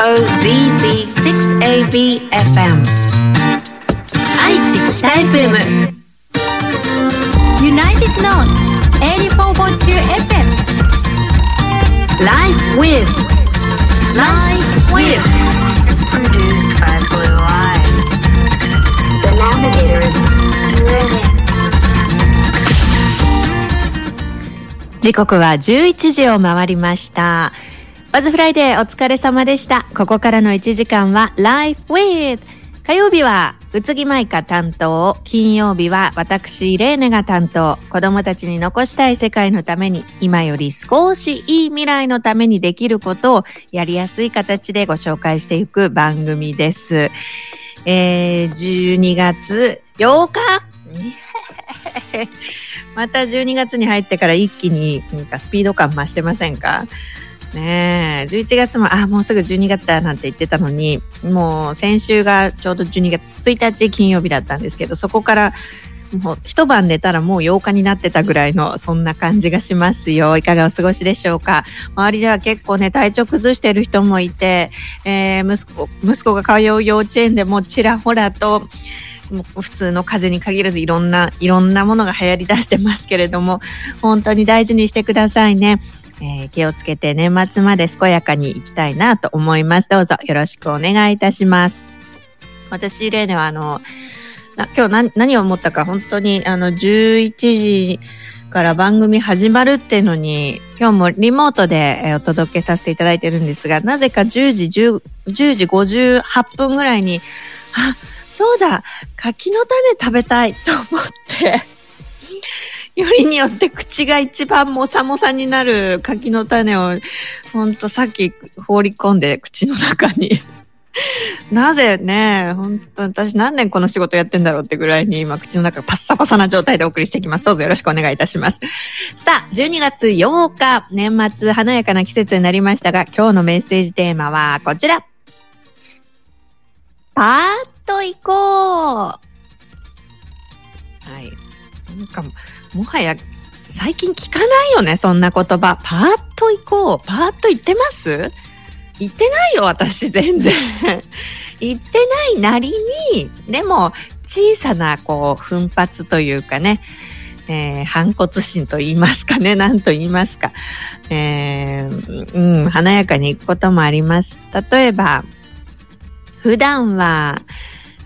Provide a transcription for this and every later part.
OZZ6ABFM 愛知北 FM United North 84.2 FM Life with Life with Produced by Blue Eyes. The navigator is brilliant. 時刻は11時を回りました。 Buzz Friday お疲れ様でした。ここからの1時間は Life with 火曜日は宇津木舞香担当、金曜日は私イレーネが担当、子供たちに残したい世界のために、今より少しいい未来のためにできることをやりやすい形でご紹介していく番組です。えー、12月8日？また12月に入ってから一気になんかスピード感増してませんか？ね。え11月もあもうすぐ12月だなんて言ってたのにもう先週がちょうど12月1日金曜日だったんですけどそこからもう一晩寝たらもう8日になってたぐらいのそんな感じがしますよ。いかがお過ごしでしょうか。周りでは結構ね体調崩してる人もいて、えー息子息子が通う幼稚園でもちらほらと普通の風邪に限らずいろんないろんなものが流行りだしてますけれども本当に大事にしてくださいね、えー気をつけて年末まで健やかにいきたいなと思います。どうぞよろしくお願いいたします。私レーネはあの今日何を思ったか本当にあの11時から番組始まるっていうのに今日もリモートでお届けさせていただいてるんですがなぜか10時 10, 10時58分ぐらいにあそうだ柿の種食べたいと思って。よりによって口が一番もさもさになる柿の種をほんとさっき放り込んで口の中になぜね、本当私何年この仕事やってんだろうってぐらいに今口の中パッサパサな状態でお送りしていきます。どうぞよろしくお願いいたします。さあ、12月8日、年末華やかな季節になりましたが、今日のメッセージテーマはこちら。パーッと行こうはい。なんかも、はや最近聞かないよね、そんな言葉。パーッと行こう。パーッと言ってます？言ってないよ、私、全然。言ってないなりに、でも、小さな、こう、奮発というかね、えー反骨心と言いますかね、なんと言いますか。えーうん、華やかに行くこともあります。例えば、普段は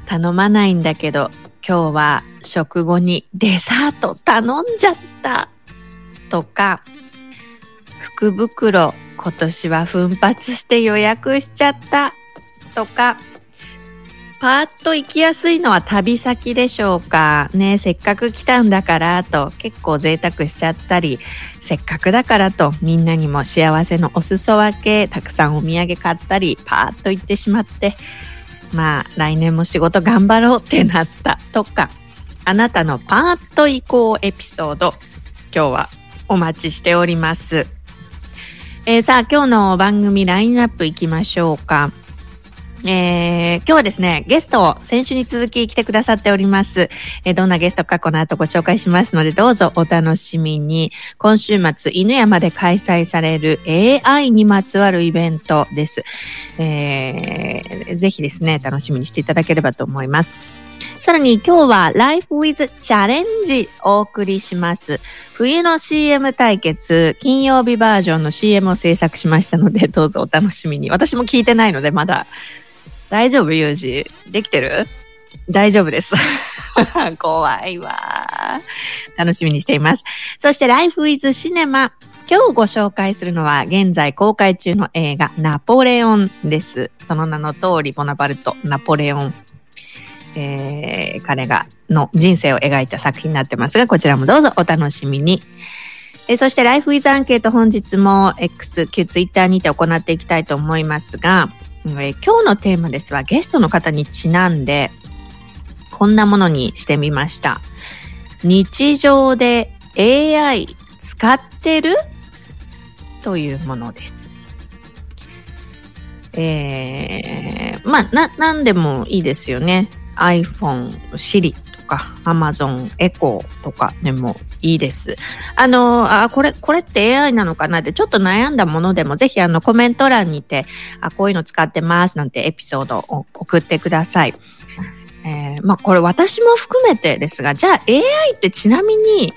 頼まないんだけど、今日は食後にデザート頼んじゃった。とか、福袋今年は奮発して予約しちゃったとかパーッと行きやすいのは旅先でしょうかねせっかく来たんだからと結構贅沢しちゃったりせっかくだからとみんなにも幸せのお裾分けたくさんお土産買ったりパーッと行ってしまってまあ来年も仕事頑張ろうってなったとかあなたのパーッと行エピソード今日はお待ちしております。えーさあ、今日の番組ラインナップいきましょうか。えー今日はですね、ゲストを先週に続き来てくださっております。えーどんなゲストかこの後ご紹介しますので、どうぞお楽しみに。今週末、犬山で開催される AI にまつわるイベントです。えーぜひですね、楽しみにしていただければと思います。さらに今日は Life with Challenge お送りします。冬の CM 対決、金曜日バージョンの CM を制作しましたので、どうぞお楽しみに。私も聞いてないので、まだ。大丈夫、ユージ？できてる？大丈夫です。怖いわ。楽しみにしています。そして Life with Cinema。今日ご紹介するのは現在公開中の映画ナポレオンです。その名の通りボナパルト、ナポレオン。えー彼がの人生を描いた作品になってますが、こちらもどうぞお楽しみに。えそして、ライフウィズアンケート本日も X、旧 Twitter にて行っていきたいと思いますが、え今日のテーマですは、ゲストの方にちなんで、こんなものにしてみました。日常で AI 使ってる？というものです。えー、まあ、な、なんでもいいですよね。iPhone、Siri とか Amazon エコーとかでもいいです。あのあこれこれって AI なのかな？ってちょっと悩んだものでもぜひあのコメント欄にてあこういうの使ってますなんてエピソードを送ってください。えーまあこれ私も含めてですがじゃあ AI ってちなみに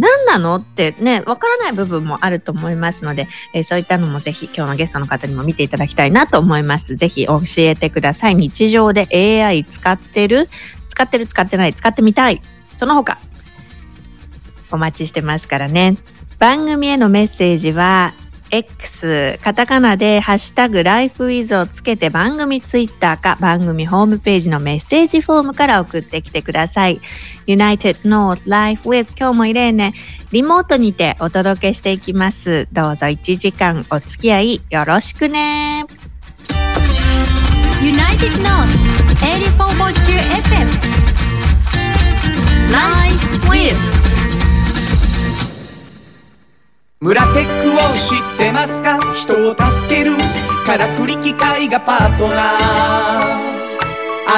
何なの？ってね、わからない部分もあると思いますので、えーそういったのもぜひ今日のゲストの方にも見ていただきたいなと思います。ぜひ教えてください。日常で AI 使ってる？使ってる？使ってない？使ってみたい？その他お待ちしてますからね。番組へのメッセージは X カタカナでハッシュタグライフウィズをつけて番組ツイッターか番組ホームページのメッセージフォームから送ってきてください。United North Life with 今日もイレーネリモートにてお届けしていきます。どうぞ1時間お付き合いよろしくね。United North 84.2 FM Life with 村テックを知ってますか？人を助ける。からくり機械がパートナー。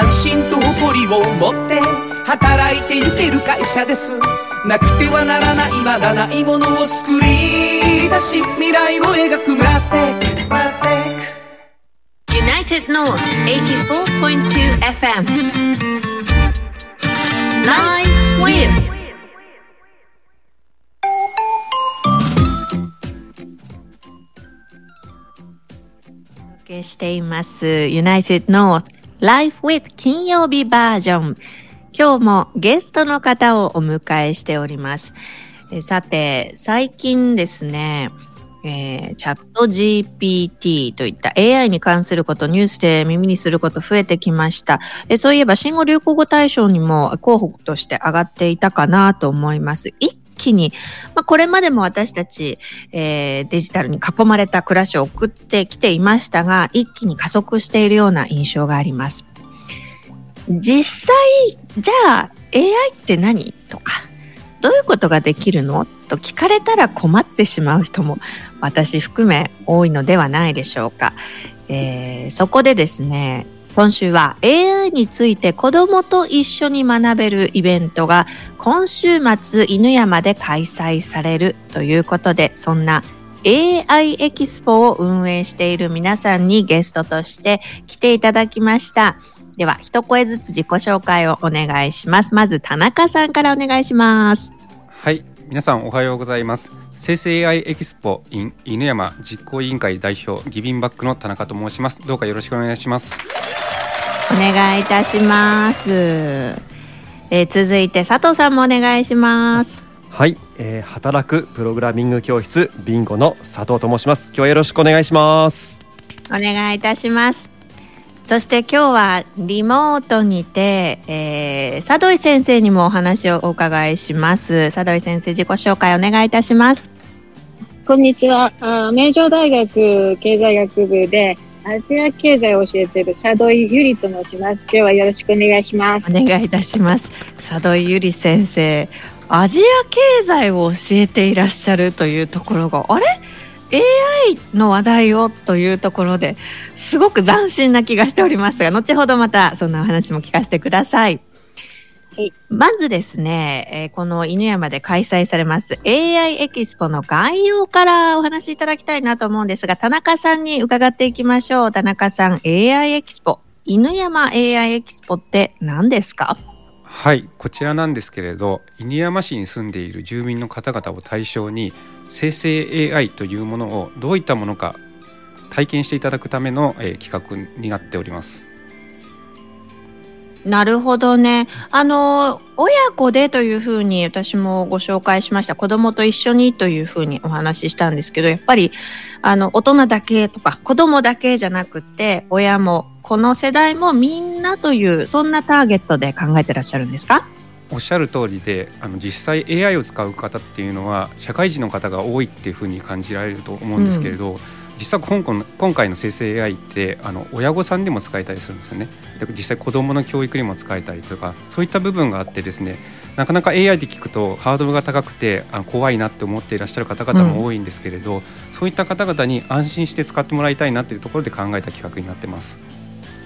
安心と誇りを持って働いてゆける会社です。なくてはならないまだないものを作り出し未来を描く村テック。村テック United North 84.2 FM しています。United North Life with 金曜日バージョン。今日もゲストの方をお迎えしております。えさて最近ですねえーチャット GPT といった AI に関することニュースで耳にすること増えてきました。えそういえば新語・流行語大賞にも候補として上がっていたかなと思います。一気に、まあ、これまでも私たちえーデジタルに囲まれた暮らしを送ってきていましたが一気に加速しているような印象があります。実際じゃあ AI って何とかどういうことができるの？と聞かれたら困ってしまう人も私含め多いのではないでしょうか、えーそこでですね今週は AI について子どもと一緒に学べるイベントが今週末犬山で開催されるということでそんな AI エキスポを運営している皆さんにゲストとして来ていただきましたでは一声ずつ自己紹介をお願いしますまず田中さんからお願いしますはい、皆さんおはようございます。生成 AI エキスポ in 犬山実行委員会代表ギビンバックの田中と申します。どうかよろしくお願いします。お願いいたします、えー続いて佐藤さんもお願いしますはい、えー働くプログラミング教室ビンゴの佐藤と申します。今日はよろしくお願いします。お願いいたします。そして今日はリモートにて、えー、佐藤井先生にもお話をお伺いします。佐藤井先生、自己紹介お願いいたします。こんにちは。名城大学経済学部でアジア経済を教えている佐渡井ゆりと申します。今日はよろしくお願いします。お願いいたします。佐渡井ゆり先生、アジア経済を教えていらっしゃるというところが、あれ？AI の話題をというところですごく斬新な気がしておりますが後ほどまたそんなお話も聞かせてください。はい。まずですね、えーこの犬山で開催されます AI エキスポの概要からお話しいただきたいなと思うんですが田中さんに伺っていきましょう。田中さん AI エキスポ犬山 AI エキスポって何ですか？はい、こちらなんですけれど、犬山市に住んでいる住民の方々を対象に生成 AI というものをどういったものか体験していただくための、えー企画になっております。なるほどね。あの、親子でというふうに私もご紹介しました。子供と一緒にというふうにお話ししたんですけど、やっぱり、あの、大人だけとか、子供だけじゃなくて、親も、この世代もみんなという、そんなターゲットで考えてらっしゃるんですか？おっしゃる通りであの実際 AI を使う方っていうのは社会人の方が多いっていうふうに感じられると思うんですけれど、実際今回の今回の生成 AI ってあの親御さんでも使えたりするんですよねで実際子どもの教育にも使えたりとかそういった部分があってですねなかなか AI って聞くとハードルが高くてあ怖いなって思っていらっしゃる方々も多いんですけれど、そういった方々に安心して使ってもらいたいなっていうところで考えた企画になってます。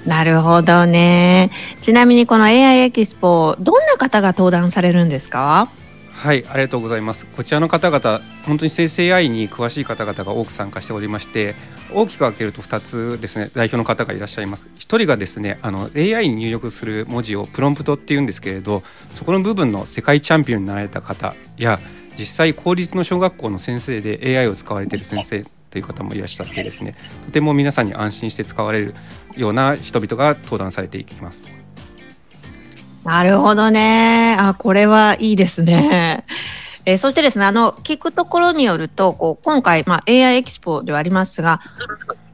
なるほどね。ちなみにこの AI エキスポ、どんな方が登壇されるんですか？はい、ありがとうございます。こちらの方々、本当に生成 AI に詳しい方々が多く参加しておりまして、大きく分けると2つですね、代表の方がいらっしゃいます。1人がですね、あの AI に入力する文字をプロンプトっていうんですけれど、そこの部分の世界チャンピオンになられた方や、実際公立の小学校の先生で AI を使われている先生という方もいらっしゃってですね、とても皆さんに安心して使われるような人々が登壇されていきます。なるほどね。あ、これはいいですね。えーそしてですね、あの、聞くところによると、こう、今回、まあ、AI エキスポではありますが、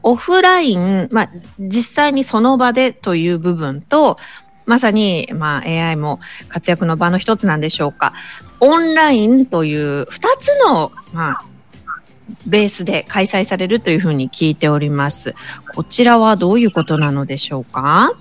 オフライン、まあ、実際にその場でという部分と、まさに、まあ、AI も活躍の場の一つなんでしょうか。オンラインという二つの、まあ、ベースで開催されるというふうに聞いております。こちらはどういうことなのでしょうか？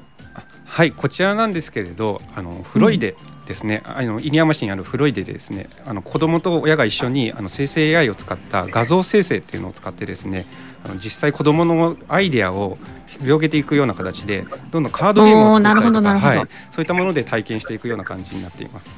はいこちらなんですけれどあのフロイデですね、あの犬山市にあるフロイデでですねあの子供と親が一緒にあの生成 AI を使った画像生成っていうのを使ってですねあの実際子供のアイデアを広げていくような形でどんどんカードゲームを作ったりとか、はい、そういったもので体験していくような感じになっています。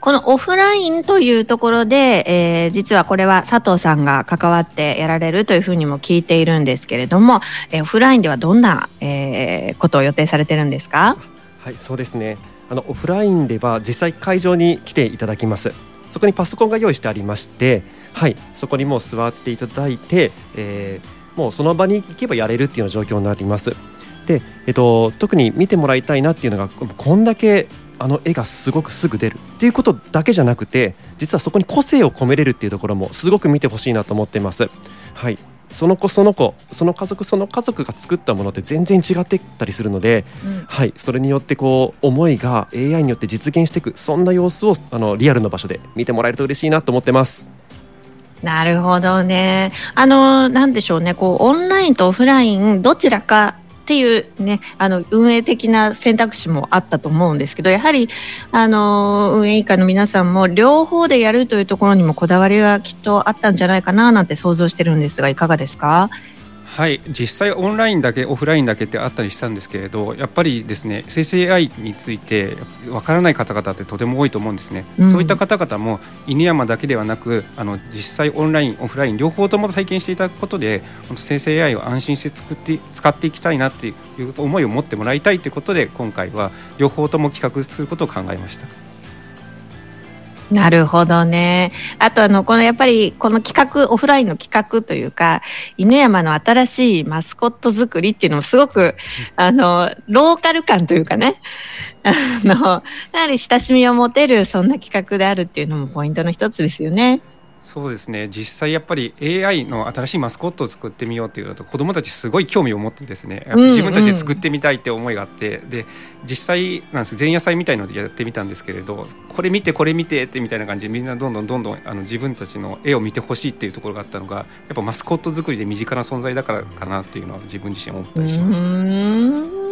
このオフラインというところで、えー実はこれは佐藤さんが関わってやられるというふうにも聞いているんですけれども、えーオフラインではどんな、えーことを予定されてるんですか？はい、そうですね。あのオフラインでは実際会場に来ていただきます。そこにパソコンが用意してありまして、はい、そこにもう座っていただいて、えーもうその場に行けばやれるっていうような状況になります。で、えっと特に見てもらいたいなっていうのがこんだけあの絵がすごくすぐ出るっていうことだけじゃなくて、実はそこに個性を込めれるっていうところもすごく見てほしいなと思っています。はい。その子その子その家族その家族が作ったものって全然違ってったりするので、はい、それによってこう思いが AI によって実現していくそんな様子をあのリアルの場所で見てもらえると嬉しいなと思ってます。なるほどね。あの、なんでしょうね、こう、オンラインとオフライン、どちらかっていうね、あの、運営的な選択肢もあったと思うんですけど、やはり、あの、運営委員会の皆さんも、両方でやるというところにもこだわりがきっとあったんじゃないかな、なんて想像してるんですが、いかがですか？はい実際オンラインだけオフラインだけってあったりしたんですけれどやっぱりですね生成 AI についてわからない方々ってとても多いと思うんですね、うんそういった方々も犬山だけではなくあの実際オンラインオフライン両方とも体験していただくことで本当生成 AI を安心して作って使っていきたいなっていう思いを持ってもらいたいということで今回は両方とも企画することを考えました。なるほどね。あとあの、このやっぱりこの企画、オフラインの企画というか、犬山の新しいマスコット作りっていうのもすごく、あの、ローカル感というかね、あの、やはり親しみを持てるそんな企画であるっていうのもポイントの一つですよね。そうですね。実際やっぱり AI の新しいマスコットを作ってみようっていうのと子どもたちすごい興味を持ってですね。自分たちで作ってみたいって思いがあって、で実際なんです。前夜祭みたいのでやってみたんですけれどこれ見てこれ見てってみたいな感じでみんなどんどんどんどんあの自分たちの絵を見てほしいっていうところがあったのがやっぱマスコット作りで身近な存在だからかなっていうのは自分自身思ったうりしました。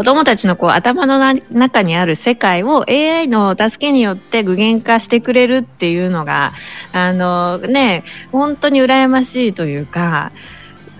子供たちのこう頭の中にある世界を AI の助けによって具現化してくれるっていうのが、あのね、本当に羨ましいというか、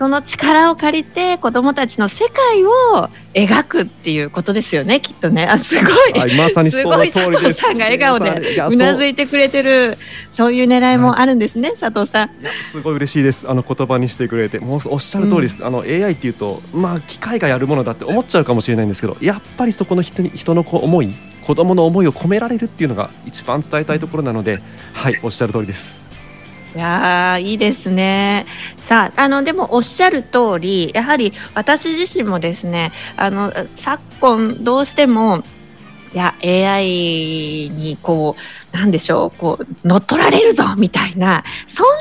その力を借りて子供たちの世界を描くっていうことですよね、きっとね。あ、すごい。はい、まさにすごい。佐藤さんが笑顔でうなずいてくれてる、そういう狙いもあるんですね、佐藤さん。すごい嬉しいです。あの言葉にしてくれて、もうおっしゃる通りです。あの AI っていうと、まあ機械がやるものだって思っちゃうかもしれないんですけど、やっぱりそこの人に人のこう思い、子供の思いを込められるっていうのが一番伝えたいところなので、はい、おっしゃる通りです。いやーいいですね。さあ、あの、でもおっしゃる通り、やはり私自身もですね、あの、昨今どうしても、いや、AI にこう、なんでしょう、こう、乗っ取られるぞみたいな、そんな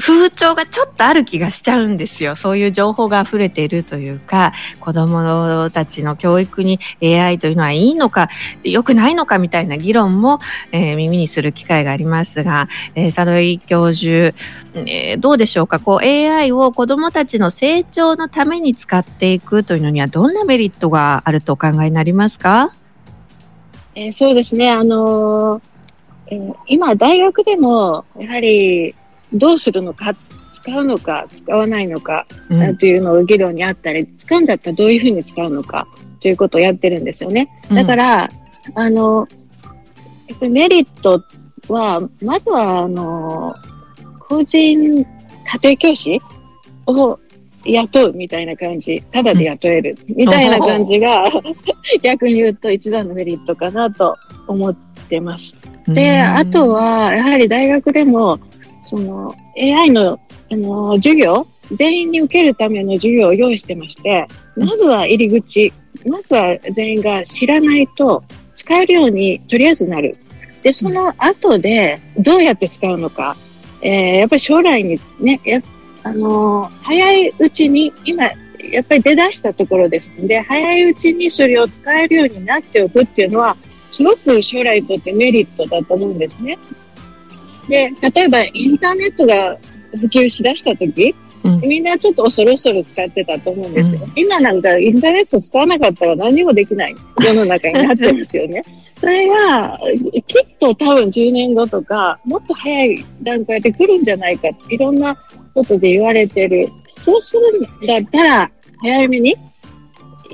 風潮がちょっとある気がしちゃうんですよ。そういう情報が溢れているというか、子供たちの教育に AI というのはいいのか、良くないのかみたいな議論も、えー耳にする機会がありますが、えー、佐渡井教授、えーどうでしょうか、こう AI を子どもたちの成長のために使っていくというのにはどんなメリットがあるとお考えになりますか？えーそうですね、あのーえー今、大学でも、やはり、どうするのかっ使うのか使わないのか、うん。というのを議論にあったり使うんだったらどういうふうに使うのかということをやってるんですよね。だから、あのやっぱりメリットはまずはあの個人家庭教師を雇うみたいな感じ、ただで雇える。みたいな感じが、逆に言うと一番のメリットかなと思ってます。で、あとは、やはり大学でも、その AI の、あの、授業、全員に受けるための授業を用意してまして、まずは入り口、まずは全員が知らないと使えるようにとりあえずなる。で、その後でどうやって使うのか、えーやっぱり将来にね、やあのー早いうちに、今、やっぱり出だしたところですので、早いうちにそれを使えるようになっておくっていうのは、すごく将来にとってメリットだと思うんですね。で、例えばインターネットが普及しだした時、うんみんなちょっと恐る恐る使ってたと思うんですよ。今なんかインターネット使わなかったら何もできない世の中になってますよね。それが、きっと多分10年後とか、もっと早い段階で来るんじゃないか、いろんなことで言われてる。そうするんだったら、早めに、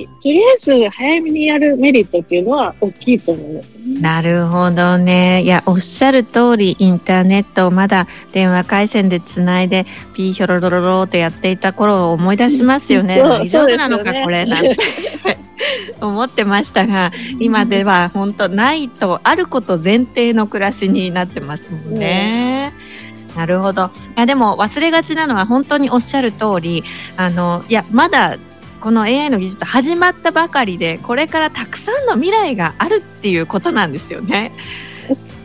とりあえず早めにやるメリットっていうのは大きいと思いますよね。なるほどね。いや、おっしゃる通り、インターネットをまだ電話回線でつないで、ピーヒョロロロロとやっていた頃を思い出しますよね。大丈夫なのか、ねこれ、なんて 思ってましたが、今では本当ないと、あること前提の暮らしになってますもんね。なるほど。いや、でも忘れがちなのは本当におっしゃる通り、あの、いや、まだこの AI の技術始まったばかりで、これからたくさんの未来があるっていうことなんですよね。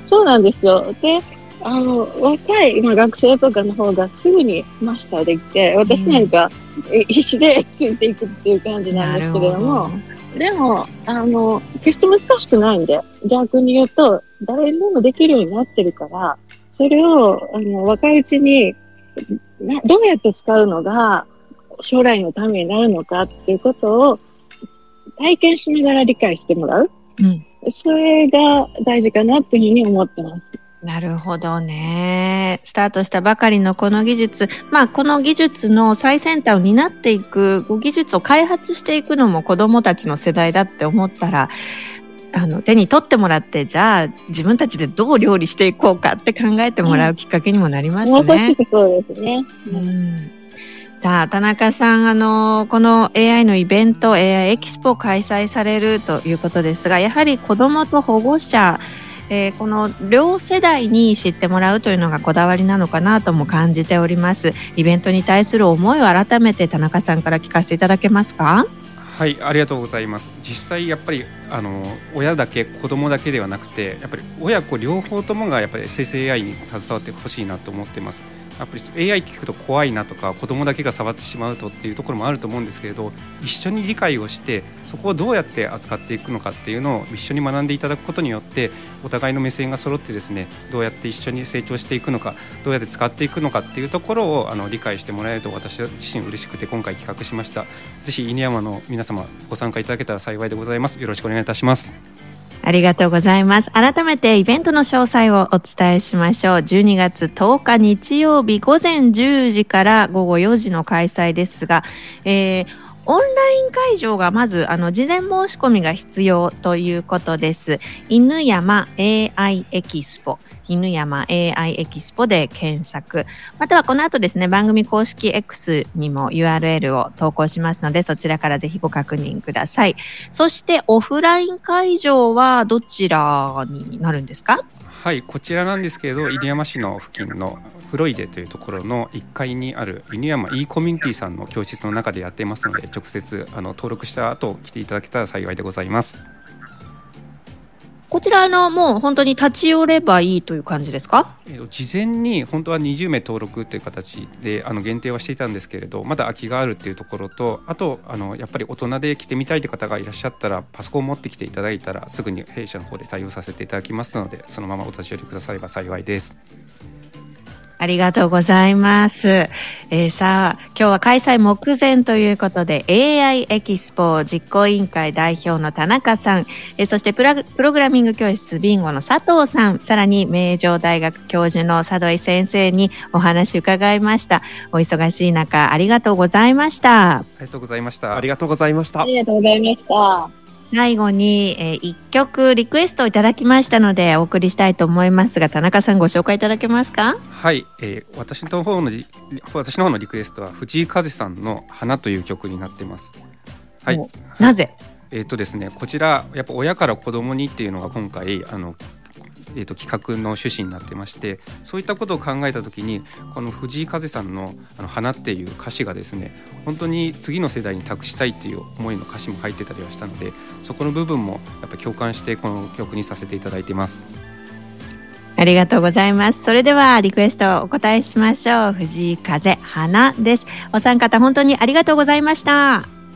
そうなんですよ。で、あの、若い、今学生とかの方がすぐにマスターできて、私なんか、え必死でついていくっていう感じなんですけれども、でも、あの、決して難しくないんで、逆に言うと、誰にでもできるようになってるから、それを、あの、若いうちに、などうやって使うのが将来のためになるのかっていうことを体験しながら理解してもらう。うんそれが大事かなっていうふうに思ってます。なるほどね。スタートしたばかりのこの技術、まあこの技術の最先端を担っていく、技術を開発していくのも子供たちの世代だって思ったら、あの手に取ってもらって、じゃあ自分たちでどう料理していこうかって考えてもらうきっかけにもなりますね。まさしくそうですね。うんさあ、田中さん、あの、この AI のイベント、AI エキスポ開催されるということですが、やはり子供と保護者、えーこの両世代に知ってもらうというのがこだわりなのかなとも感じております。イベントに対する思いを改めて田中さんから聞かせていただけますか？はい、ありがとうございます。実際やっぱりあの親だけ子供だけではなくて、やっぱり親子両方ともがやっぱり生成 AI に携わってほしいなと思ってます。やっぱり AI 聞くと怖いなとか子供だけが触ってしまうとっていうところもあると思うんですけれど一緒に理解をしてそこをどうやって扱っていくのかっていうのを一緒に学んでいただくことによってお互いの目線が揃ってですねどうやって一緒に成長していくのかどうやって使っていくのかっていうところをあの理解してもらえると私自身嬉しくて今回企画しました。ぜひ犬山の皆様ご参加いただけたら幸いでございます。よろしくお願いいたしますありがとうございます。改めてイベントの詳細をお伝えしましょう。12月10日日曜日午前10時から午後4時の開催ですが、えーオンライン会場がまずあの事前申し込みが必要ということです。犬山 AI エキスポ。犬山 AI エキスポで検索。またはこの後ですね、番組公式 X にも URL を投稿しますので、そちらからぜひご確認ください。そしてオフライン会場はどちらになるんですか？はいこちらなんですけれど犬山市の付近のフロイデというところの1階にある犬山 e コミュニティさんの教室の中でやっていますので直接あの登録した後来ていただけたら幸いでございます。こちらのもう本当に立ち寄ればいいという感じですか？えー事前に本当は20名登録という形であの限定はしていたんですけれどまだ空きがあるっていうところとあとあのやっぱり大人で来てみたいという方がいらっしゃったらパソコンを持ってきていただいたらすぐに弊社の方で対応させていただきますのでそのままお立ち寄りくだされば幸いです。ありがとうございます。えーさあ、今日は開催目前ということで、AI エキスポ実行委員会代表の田中さん、えーそしてプラプログラミング教室ビンゴの佐藤さん、さらに名城大学教授の佐渡井先生にお話伺いました。お忙しい中、ありがとうございました。ありがとうございましたありがとうございましたありがとうございました。最後に、えー一曲リクエストをいただきましたのでお送りしたいと思いますが、田中さんご紹介いただけますか？はい、えー私の方のリ私の方のリクエストは藤井風さんの花という曲になってます。はいお。なぜ？えっ、とですね、こちらやっぱ親から子供にっていうのが今回あの。えー、と企画の趣旨になってましてそういったことを考えた時にこの藤井風さんの「あの花」っていう歌詞がですね本当に次の世代に託したいっていう思いの歌詞も入ってたりはしたのでそこの部分もやっぱ共感してこの曲にさせていただいてます。ありがとうございます。それではリクエストをお答えしましょう。藤井風花です。お三方本当にありがとうございました。